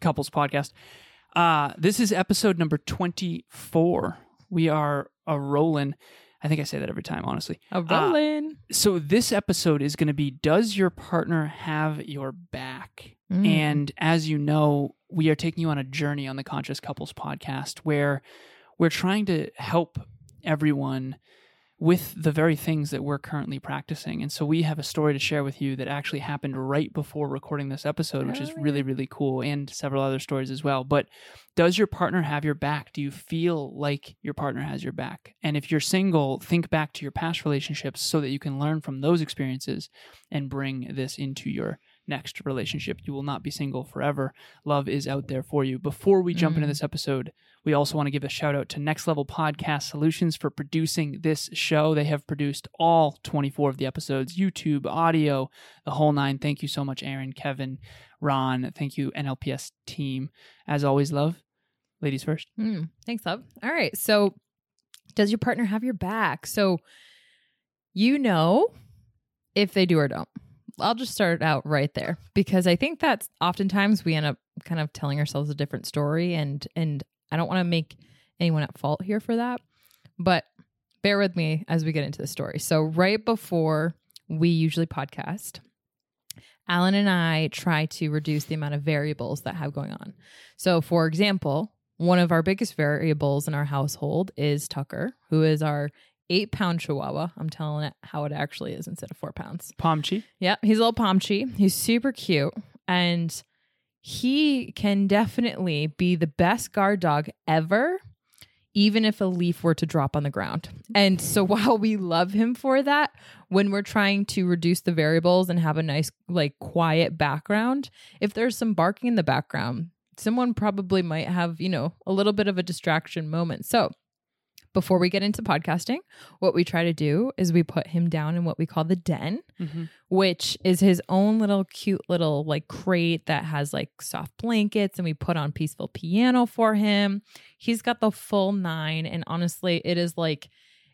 Couples Podcast. Uh, this is episode number 24. We are a rolling. I think I say that every time, honestly. A rolling. Uh, so this episode is going to be Does your partner have your back? Mm. And as you know, we are taking you on a journey on the Conscious Couples podcast where we're trying to help everyone with the very things that we're currently practicing. And so we have a story to share with you that actually happened right before recording this episode, which is really, oh. really cool, and several other stories as well. But does your partner have your back? Do you feel like your partner has your back? And if you're single, think back to your past relationships so that you can learn from those experiences and bring this into your next relationship. You will not be single forever. Love is out there for you. Before we jump mm. into this episode, we also want to give a shout out to Next Level Podcast Solutions for producing this show. They have produced all 24 of the episodes, YouTube, audio, the whole nine. Thank you so much, Aaron, Kevin, Ron. Thank you, NLPS team. As always, love. Ladies first. Mm, thanks, love. All right. So, does your partner have your back? So, you know if they do or don't. I'll just start out right there because I think that oftentimes we end up kind of telling ourselves a different story and and I don't want to make anyone at fault here for that. But bear with me as we get into the story. So right before we usually podcast, Alan and I try to reduce the amount of variables that have going on. So for example, one of our biggest variables in our household is Tucker, who is our eight pound chihuahua. I'm telling it how it actually is instead of four pounds. Pomchi. Yeah, he's a little Pomchi. He's super cute. And he can definitely be the best guard dog ever, even if a leaf were to drop on the ground. And so while we love him for that, when we're trying to reduce the variables and have a nice, like, quiet background, if there's some barking in the background, someone probably might have, you know, a little bit of a distraction moment. So before we get into podcasting, what we try to do is we put him down in what we call the den, mm-hmm. which is his own little cute little like crate that has like soft blankets and we put on peaceful piano for him. He's got the full nine. And honestly, it is like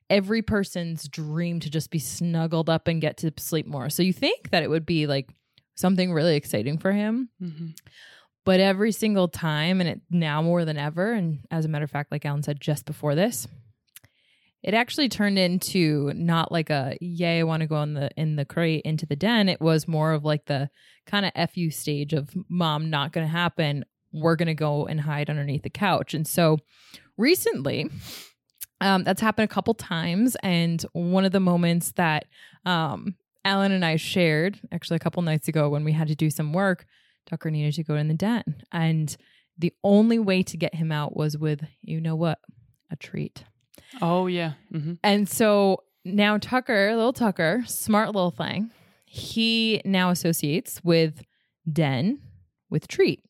every person's dream to just be snuggled up and get to sleep more. So you think that it would be like something really exciting for him. Mm-hmm. But every single time, and it now more than ever, and as a matter of fact, like Alan said just before this, it actually turned into not like a yay, I want to go in the in the crate into the den. It was more of like the kind of fu stage of mom, not going to happen. We're going to go and hide underneath the couch. And so recently, um, that's happened a couple times. And one of the moments that um, Alan and I shared, actually a couple nights ago when we had to do some work, Tucker needed to go in the den. And the only way to get him out was with, you know what, a treat. Oh yeah. Mm-hmm. And so now Tucker, little Tucker, smart little thing, he now associates with den with treat.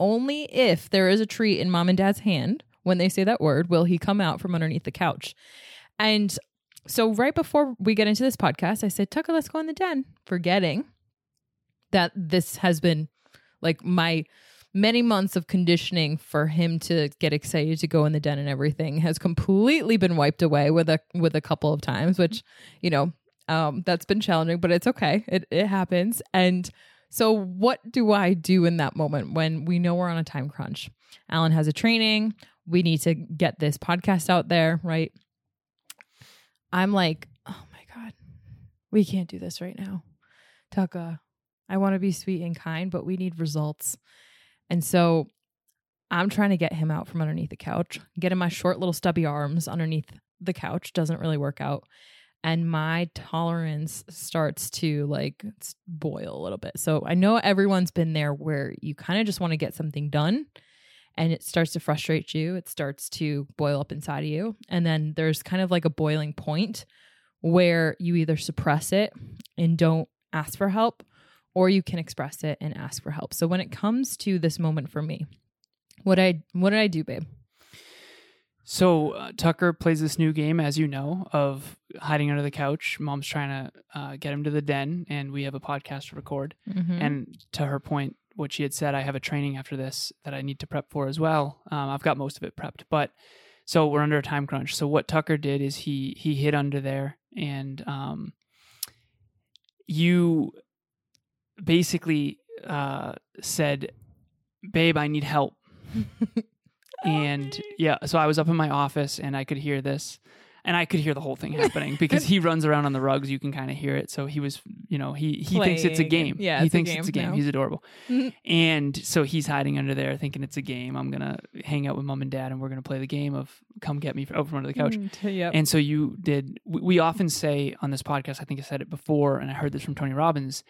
Only if there is a treat in mom and dad's hand when they say that word will he come out from underneath the couch. And so right before we get into this podcast, I said, Tucker, let's go in the den, forgetting that this has been like my many months of conditioning for him to get excited to go in the den and everything has completely been wiped away with a with a couple of times which you know um that's been challenging but it's okay. It it happens. And so what do i do in that moment when we know we're on a time crunch? Alan has a training. We need to get this podcast out there right? I'm like oh my god we can't do this right now. Tucker i want to be sweet and kind but we need results and so I'm trying to get him out from underneath the couch, getting my short little stubby arms underneath the couch doesn't really work out and my tolerance starts to like boil a little bit. So I know everyone's been there where you kind of just want to get something done and it starts to frustrate you. It starts to boil up inside of you. And then there's kind of like a boiling point where you either suppress it and don't ask for help or you can express it and ask for help. So when it comes to this moment for me, what I what did I do, babe? So uh, Tucker plays this new game, as you know, of hiding under the couch. Mom's trying to uh, get him to the den, and we have a podcast to record. Mhm. And to her point, what she had said, I have a training after this that I need to prep for as well. Um, I've got most of it prepped, but so we're under a time crunch. So what Tucker did is he he hid under there, and um, you basically uh, said, "Babe, I need help." and yeah, so I was up in my office and I could hear this. And I could hear the whole thing happening because he runs around on the rugs. You can kind of hear it. So he was, you know, he he thinks it's a game. yeah, he it's a thinks game it's a game. now. He's adorable. And so he's hiding under there, thinking it's a game. I'm gonna hang out with mom and dad, and we're gonna play the game of come get me over from under the couch. Mm, yep. And so you did. We we often say on this podcast, I think I said it before, and I heard this from Tony Robbins.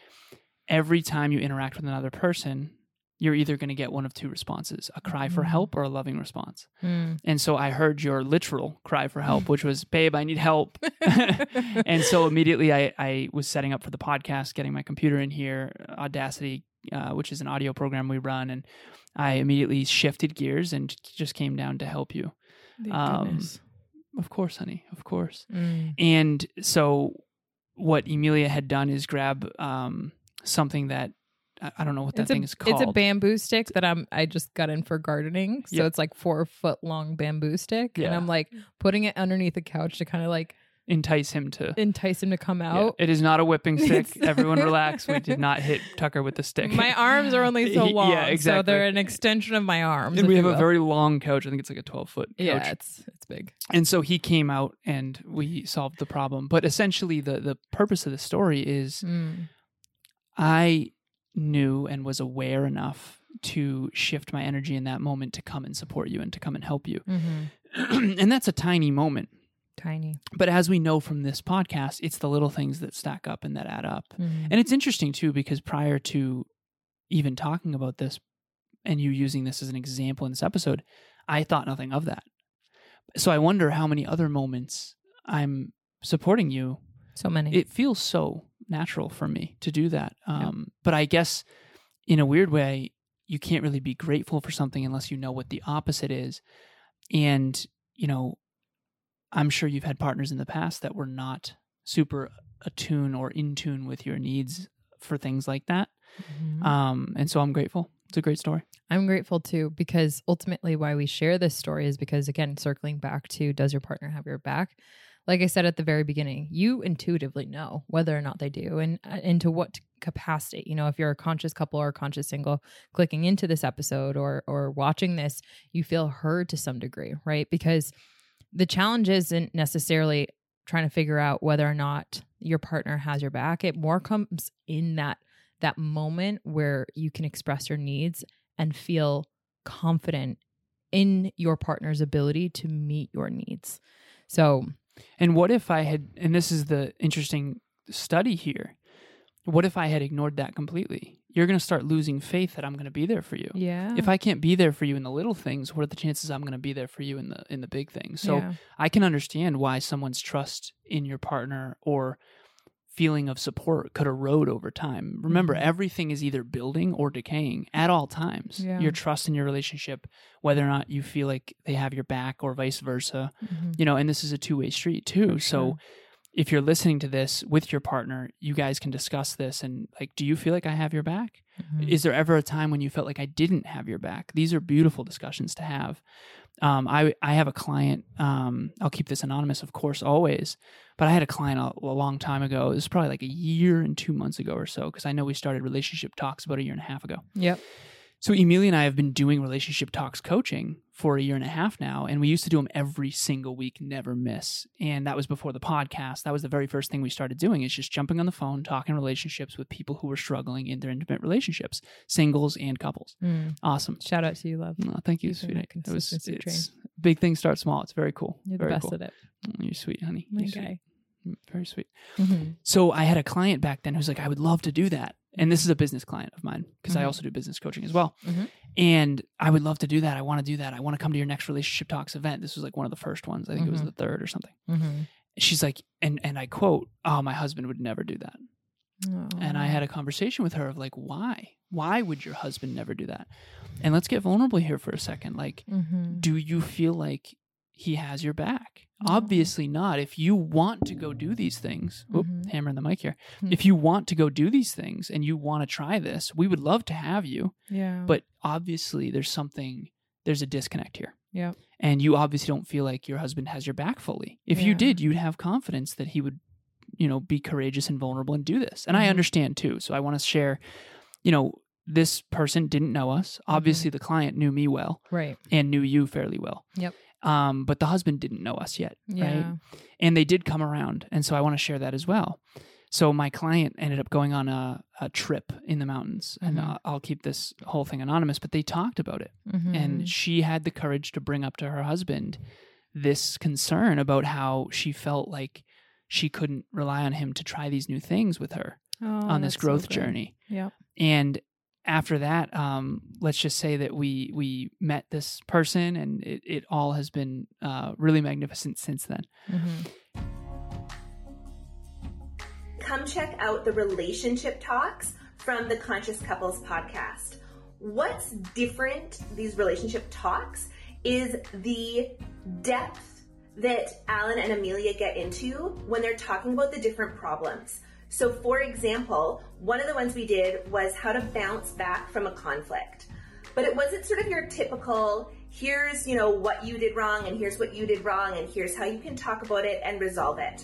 Every time you interact with another person, you're either going to get one of two responses: a cry for help or a loving response. Mm. And so I heard your literal cry for help, which was, "Babe, I need help." and so immediately I, I was setting up for the podcast, getting my computer in here, Audacity, uh, which is an audio program we run, and I immediately shifted gears and just came down to help you. Um. Of course, honey, of course. Mm. And so what Emilia had done is grab um, something that I don't know what that It's a, thing is called. it's a bamboo stick that I'm I just got in for gardening. So Yeah. it's like four foot long bamboo stick. And I'm like putting it underneath the couch to kind of like Entice him to. entice him to come Yeah, out. it is not a whipping stick. Everyone relax. We did not hit Tucker with the stick. My arms are only so Yeah, long. So exactly. they're an extension of my arms. and we have a very long couch. I think it's like a 12 foot couch. Yeah, it's it's big. And so he came out and we solved the problem. But essentially, the, the purpose of the story is Mm. I knew and was aware enough to shift my energy in that moment to come and support you and to come and help you. Mhm. and that's a tiny moment. Tiny. But as we know from this podcast, it's the little things that stack up and that add up. Mhm. And it's interesting too, because prior to even talking about this and you using this as an example in this episode, I thought nothing of that. So I wonder how many other moments I'm supporting you. So many. It feels so natural for me to do that. Yeah. Um, But I guess in a weird way, you can't really be grateful for something unless you know what the opposite is. And, you know, I'm sure you've had partners in the past that were not super attuned or in tune with your needs for things like that. Mhm. Um, and so I'm grateful. It's a great story. I'm grateful too because ultimately why we share this story is because again circling back to does your partner have your back? Like I said at the very beginning, you intuitively know whether or not they do and uh, into what capacity. You know, if you're a conscious couple or a conscious single clicking into this episode or or watching this, you feel heard to some degree, right? Because the challenge isn't necessarily trying to figure out whether or not your partner has your back. It more comes in that that moment where you can express your needs and feel confident in your partner's ability to meet your needs. So, And what if I had, and this is the interesting study here, what if I had ignored that completely? You're going to start losing faith that I'm going to be there for you. yeah. If I can't be there for you in the little things, what are the chances I'm going to be there for you in the in the big things? So yeah. I can understand why someone's trust in your partner or feeling of support could erode over time. Remember, Mhm. everything is either building or decaying at all times. Yeah. Your trust in your relationship, whether or not you feel like they have your back or vice versa, Mhm. you know, and this is a two way street too. For So if you're listening to this with your partner, you guys can discuss this and like, do you feel like I have your back? Mhm. Is there ever a time when you felt like I didn't have your back? These are beautiful discussions to have. Um, I I have a client. Um, I'll keep this anonymous, of course, always. But I had a client a, a long time ago. It was probably like a year and two months ago or so, because I know we started relationship talks about a year and a half ago. Yep. So Emilia and I have been doing relationship talks coaching for a year and a half now, and we used to do them every single week, never miss. And that was before the podcast. That was the very first thing we started doing is just jumping on the phone, talking relationships with people who were struggling in their intimate relationships, singles and couples. Mm. Awesome. Shout out to you, love. Oh, thank you, that sweetie. It was it's, big things start small. It's very cool. You're the very best cool. at it. Oh, you're sweet, honey. My You're sweet. guy. Mm, Very sweet. Mm-hmm. So I had a client back then who's like, I would love to do that. And this is a business client of mine because I Mhm. also do business coaching as well. Mhm. And I would love to do that. I want to do that. I want to come to your next relationship talks event. This was like one of the first ones. I think it was Mhm. the third or something. Mm-hmm. She's like, and and I quote, "Oh, my husband would never do that." And I had a conversation with her of like, why? Why would your husband never do that? And let's get vulnerable here for a second. Like, Mm-hmm. do you feel like he has your back? Obviously not. If you want to go do these things, whoop, Mhm. hammering the mic here. Hmm. If you want to go do these things and you want to try this, we would love to have you. Yeah. But obviously, there's something, there's a disconnect here. yeah. And you obviously don't feel like your husband has your back fully. If you did, you'd have confidence that he would, you know, be courageous and vulnerable and do this. And I Mhm. understand too. So I want to share, you know, this person didn't know us. Mm-hmm. Obviously, the client knew me well Right. and knew you fairly well. Yep. Um, but the husband didn't know us yet, right? And they did come around, and so I want to share that as well. So my client ended up going on a, a trip in the mountains, and Mhm. uh, I'll keep this whole thing anonymous. But they talked about it, Mm-hmm. and she had the courage to bring up to her husband this concern about how she felt like she couldn't rely on him to try these new things with her oh, on this that's so growth journey Yeah. and after that um, let's just say that we we met this person and it, it all has been uh, really magnificent since then Mm-hmm. come check out the relationship talks from the Conscious Couples podcast. What's different, these relationship talks, is the depth that Alan and Emilia get into when they're talking about the different problems. So, for example, one of the ones we did was how to bounce back from a conflict. But it wasn't sort of your typical, here's, you know, what you did wrong and here's what you did wrong and here's how you can talk about it and resolve it.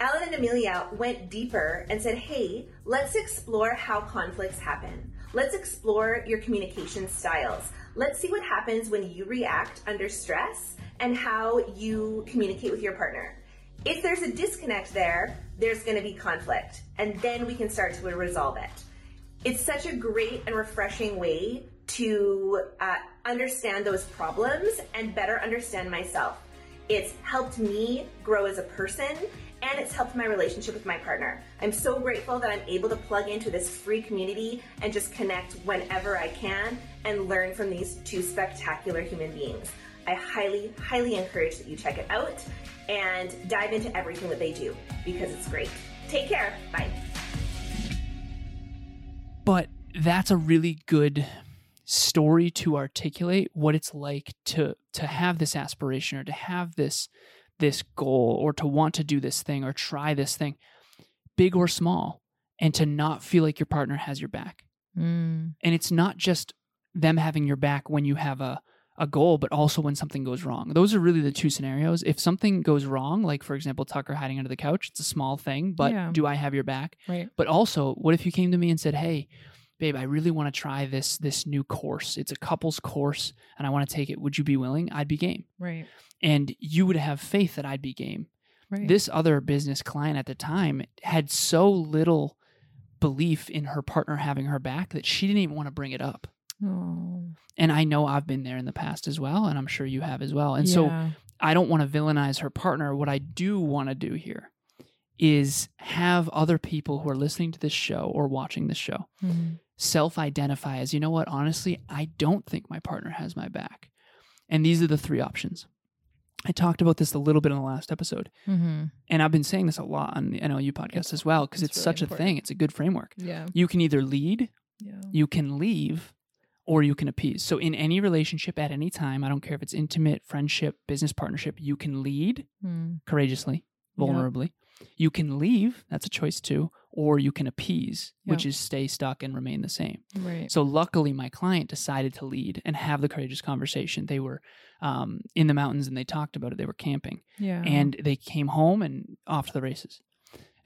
Alan and Emilia went deeper and said, hey, let's explore how conflicts happen. Let's explore your communication styles. Let's see what happens when you react under stress and how you communicate with your partner. If there's a disconnect there, there's going to be conflict, and then we can start to resolve it. It's such a great and refreshing way to uh, understand those problems and better understand myself. It's helped me grow as a person and it's helped my relationship with my partner. I'm so grateful that I'm able to plug into this free community and just connect whenever I can and learn from these two spectacular human beings. I highly, highly encourage that you check it out and dive into everything that they do because it's great. Take care. Bye. but that's a really good story to articulate what it's like to to have this aspiration or to have this this goal or to want to do this thing or try this thing big or small and to not feel like your partner has your back Mm. and it's not just them having your back when you have a a goal but also when something goes wrong. Those are really the two scenarios. If something goes wrong like for example tucker hiding under the couch it's a small thing but Yeah. do i have your back? Right. but also what if you came to me and said hey babe i really want to try this this new course. It's a couples course and i want to take it. Would you be willing? I'd be game. Right. and you would have faith that i'd be game. Right. this other business client at the time had so little belief in her partner having her back that she didn't even want to bring it up Oh. and I know I've been there in the past as well, and I'm sure you have as well. And so I don't want to villainize her partner. What I do want to do here is have other people who are listening to this show or watching this show Mhm. self identify as, you know what, honestly, I don't think my partner has my back. And these are the three options. I talked about this a little bit in the last episode, Mhm. and I've been saying this a lot on the NLU podcast It's- as well because it's it's, really such a thing. It's a good framework. Yeah. You can either lead, Yeah. you can leave, or you can appease. So, in any relationship at any time, I don't care if it's intimate, friendship, business partnership, you can lead Mm. courageously, Yep. vulnerably. You can leave, that's a choice too, or you can appease, which is stay stuck and remain the same. Right. So, luckily, my client decided to lead and have the courageous conversation. They were um, in the mountains and they talked about it. They were camping yeah. and they came home and off to the races.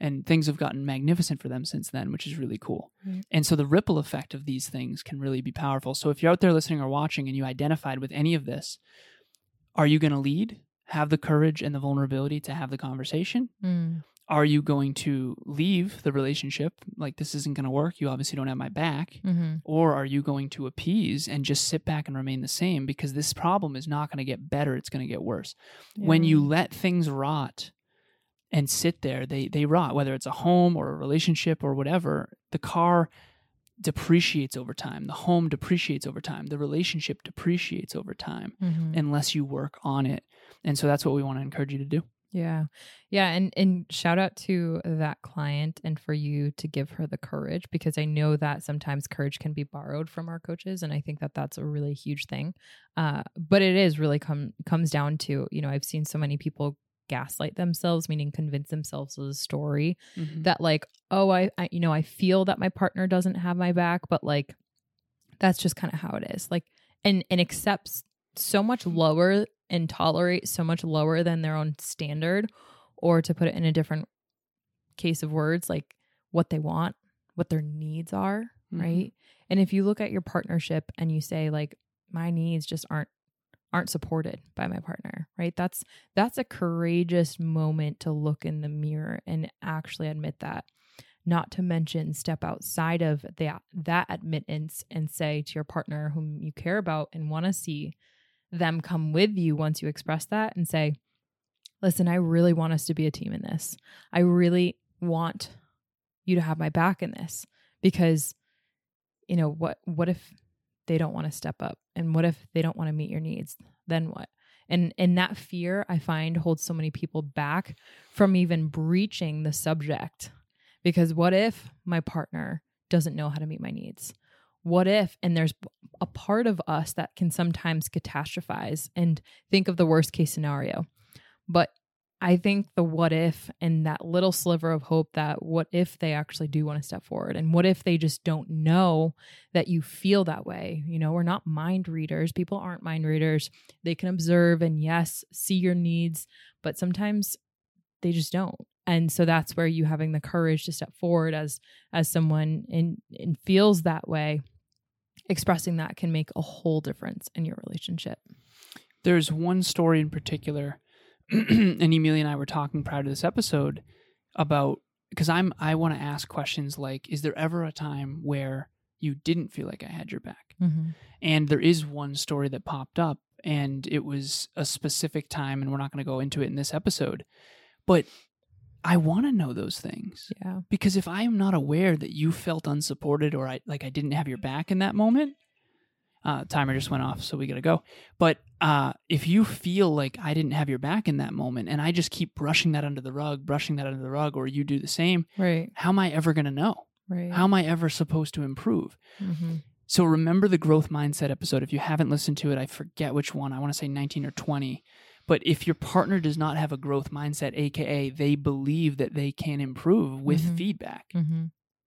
And things have gotten magnificent for them since then, which is really cool. Right. And so the ripple effect of these things can really be powerful. So if you're out there listening or watching and you identified with any of this, are you going to lead, have the courage and the vulnerability to have the conversation? Mm. are you going to leave the relationship like this isn't going to work you obviously don't have my back Mm-hmm. or are you going to appease and just sit back and remain the same because this problem is not going to get better it's going to get worse when you let things rot and sit there they they rot whether it's a home or a relationship or whatever the car depreciates over time the home depreciates over time the relationship depreciates over time Mhm. unless you work on it and so that's what we want to encourage you to do Yeah. Yeah. And and shout out to that client and for you to give her the courage because I know that sometimes courage can be borrowed from our coaches. And I think that that's a really huge thing. Uh, but it is really come comes down to, you know, I've seen so many people gaslight themselves, meaning convince themselves of the story that like, oh, I, I you know, I feel that my partner doesn't have my back, but like that's just kind of how it is. Like and and accepts so much lower and tolerate so much lower than their own standard or to put it in a different case of words like what they want what their needs are Mhm. right and if you look at your partnership and you say like my needs just aren't aren't supported by my partner right? That's that's a courageous moment to look in the mirror and actually admit that. Not to mention step outside of that that admittance and say to your partner whom you care about and want to see them come with you once you express that and say listen i really want us to be a team in this. I really want you to have my back in this because you know what what if they don't want to step up and what if they don't want to meet your needs? Then what? And and that fear i find holds so many people back from even breaching the subject because what if my partner doesn't know how to meet my needs? What if and there's a part of us that can sometimes catastrophize and think of the worst case scenario but i think the what if and that little sliver of hope that what if they actually do want to step forward and what if they just don't know that you feel that way you know? We're not mind readers. People aren't mind readers. They can observe and yes see your needs but sometimes they just don't. And so that's where you having the courage to step forward as as someone and and feels that way expressing that can make a whole difference in your relationship. There's one story in particular and Emilia and I were talking prior to this episode about because I'm I want to ask questions like is there ever a time where you didn't feel like I had your back? Mm-hmm. and there is one story that popped up and it was a specific time and we're not going to go into it in this episode but I want to know those things. Yeah. Because if I am not aware that you felt unsupported or I like I didn't have your back in that moment, uh, timer just went off, so we gotta go. But uh, if you feel like I didn't have your back in that moment, and I just keep brushing that under the rug, brushing that under the rug, or you do the same, right how am I ever gonna know? right How am I ever supposed to improve? mm-hmm. So remember the growth mindset episode. If you haven't listened to it, I forget which one. I want to say 19 or 20. But if your partner does not have a growth mindset, aka they believe that they can improve with Mhm. feedback, Mm-hmm.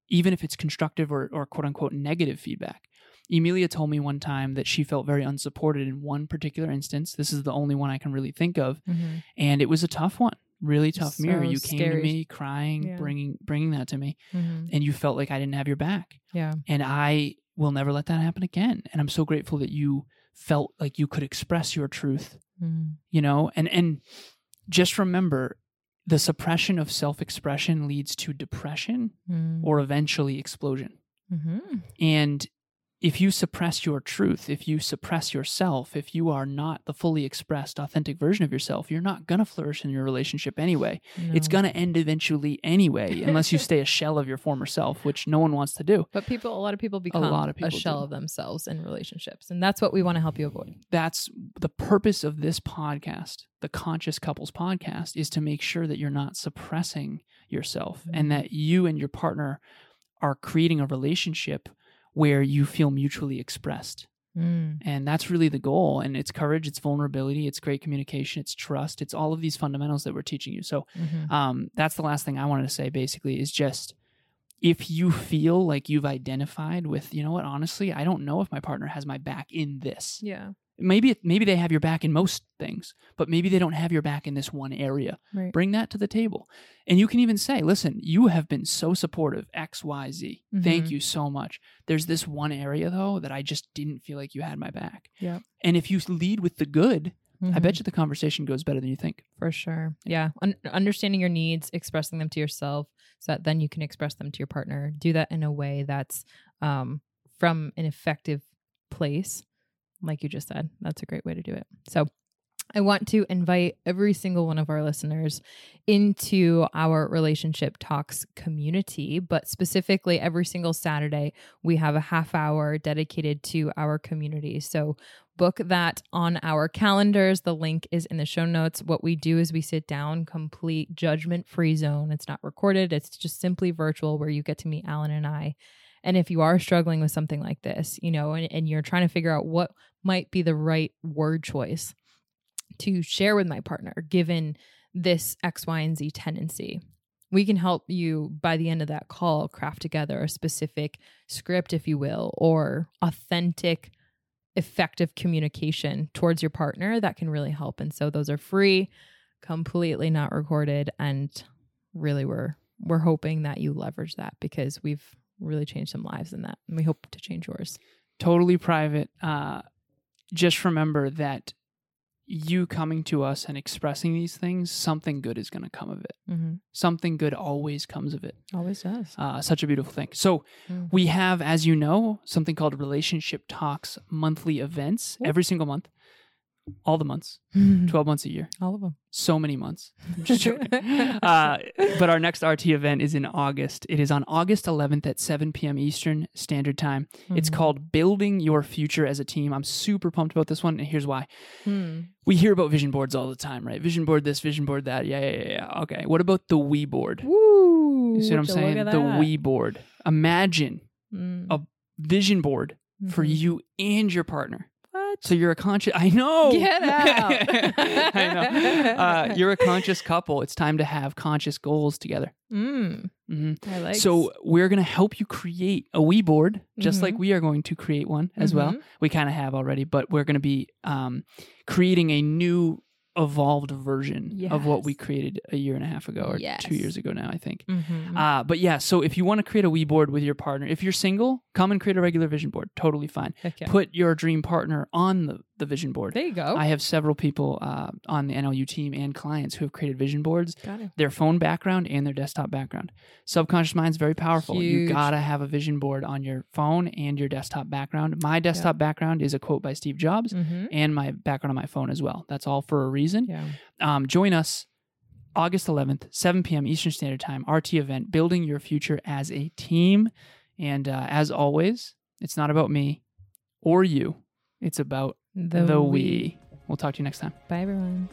even if it's constructive or, or quote unquote negative feedback. Emilia told me one time that she felt very unsupported in one particular instance. This is the only one I can really think of, Mm-hmm. and it was a tough one, really tough mirror. You came scary. to me crying, Yeah. bringing bringing that to me, Mm-hmm. and you felt like I didn't have your back, yeah and I will never let that happen again. And I'm so grateful that you felt like you could express your truth, mm-hmm. you know, and and just remember. The suppression of self expression leads to depression or eventually explosion. Mm-hmm. And if you suppress your truth, if you suppress yourself, if you are not the fully expressed, authentic version of yourself, you're not going to flourish in your relationship anyway. It's going to end eventually anyway, unless you stay a shell of your former self, which no one wants to do. But people, a lot of people become a, lot of people a shell do. of themselves in relationships, and that's what we want to help you avoid. That's the purpose of this podcast, the Conscious Couples podcast, is to make sure that you're not suppressing yourself and Mhm. that you and your partner are creating a relationship where you feel mutually expressed. Mm. And that's really the goal. And it's courage, it's vulnerability, it's great communication, it's trust, it's all of these fundamentals that we're teaching you. So Mm-hmm. um, that's the last thing I wanted to say basically is just if you feel like you've identified with, you know what, honestly, I don't know if my partner has my back in this. Yeah. Maybe maybe they have your back in most things, but maybe they don't have your back in this one area. Right. Bring that to the table. And you can even say, listen, you have been so supportive, X, Y, Z. Thank you so much. There's this one area, though, that I just didn't feel like you had my back. Yeah. And if you lead with the good, I Mhm. bet you the conversation goes better than you think. For sure. Yeah. Un- understanding your needs, expressing them to yourself so that then you can express them to your partner. Do that in a way that's um, from an effective place, like you just said. That's a great way to do it. So, I want to invite every single one of our listeners into our relationship talks community, but specifically every single Saturday, we have a half hour dedicated to our community. So book that on our calendars. The link is in the show notes. What we do is we sit down, complete judgment free zone. It's not recorded, it's just simply virtual where you get to meet Alan and I. And if you are struggling with something like this, you know, and, and you're trying to figure out what might be the right word choice to share with my partner, given this X, Y, and Z tendency, we can help you by the end of that call craft together a specific script, if you will, or authentic, effective communication towards your partner that can really help. And so those are free, completely not recorded, and really we're we're hoping that you leverage that because we've really change some lives in that, and we hope to change yours. Totally private. Uh, just remember that you coming to us and expressing these things, something good is going to come of it. Mm-hmm. Something good always comes of it. Always does. Uh, such a beautiful thing. So, Mm. we have, as you know, something called Relationship Talks monthly events Yep. every single month, all the months, 12 months a year. All of them. So many months. Just joking. uh, but our next RT event is in August. It is on August 11th at 7 p.m. Eastern Standard Time. It's Mhm. called Building Your Future as a Team. I'm super pumped about this one, and here's why. Hmm. We hear about vision boards all the time, right? Vision board this, vision board that. Yeah, yeah, yeah. yeah. Okay. What about the We board? Woo! You see what I'm saying? The? We board. Imagine Mm. a vision board for Mhm. you and your partner. What? So you're a conscious. I know. Get out. I know. Uh, you're a conscious couple. It's time to have conscious goals together. Mm. hmm I like. So we're going to help you create a we board, just Mhm. like we are going to create one as well. Mhm. We kind of have already, but we're going to be um, creating a new, evolved version of what we created a year and a half ago or two years ago now, I think. Mhm. Uh, but yeah, so if you want to create a we board with your partner, if you're single, come and create a regular vision board. Totally fine. Yeah. Put your dream partner on the, the vision board. there you go. I have several people uh, on the NLU team and clients who have created vision boards, Got it. their phone background and their desktop background. Subconscious mind's very powerful. You gotta have a vision board on your phone and your desktop background. My desktop background is a quote by Steve Jobs, Mm-hmm. and my background on my phone as well. That's all for a reason. Yeah. Um, join us August 11th, 7 p.m. Eastern Standard Time, RT event, building your future as a team. And uh, as always, it's not about me or you. It's about the, we. We'll talk to you next time. Bye, everyone.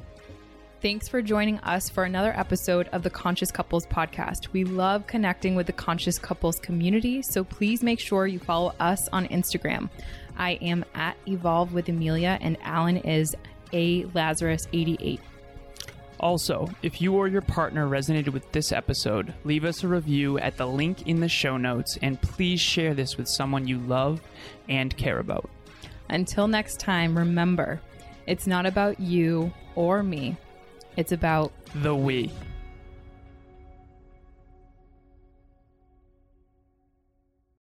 Thanks for joining us for another episode of the Conscious Couples podcast. We love connecting with the Conscious Couples community, so please make sure you follow us on Instagram. I am at Evolve with Emilia, and Alan is A Lazaros 88. Also, if you or your partner resonated with this episode, leave us a review at the link in the show notes and please share this with someone you love and care about. Until next time, remember, it's not about you or me. It's about The we.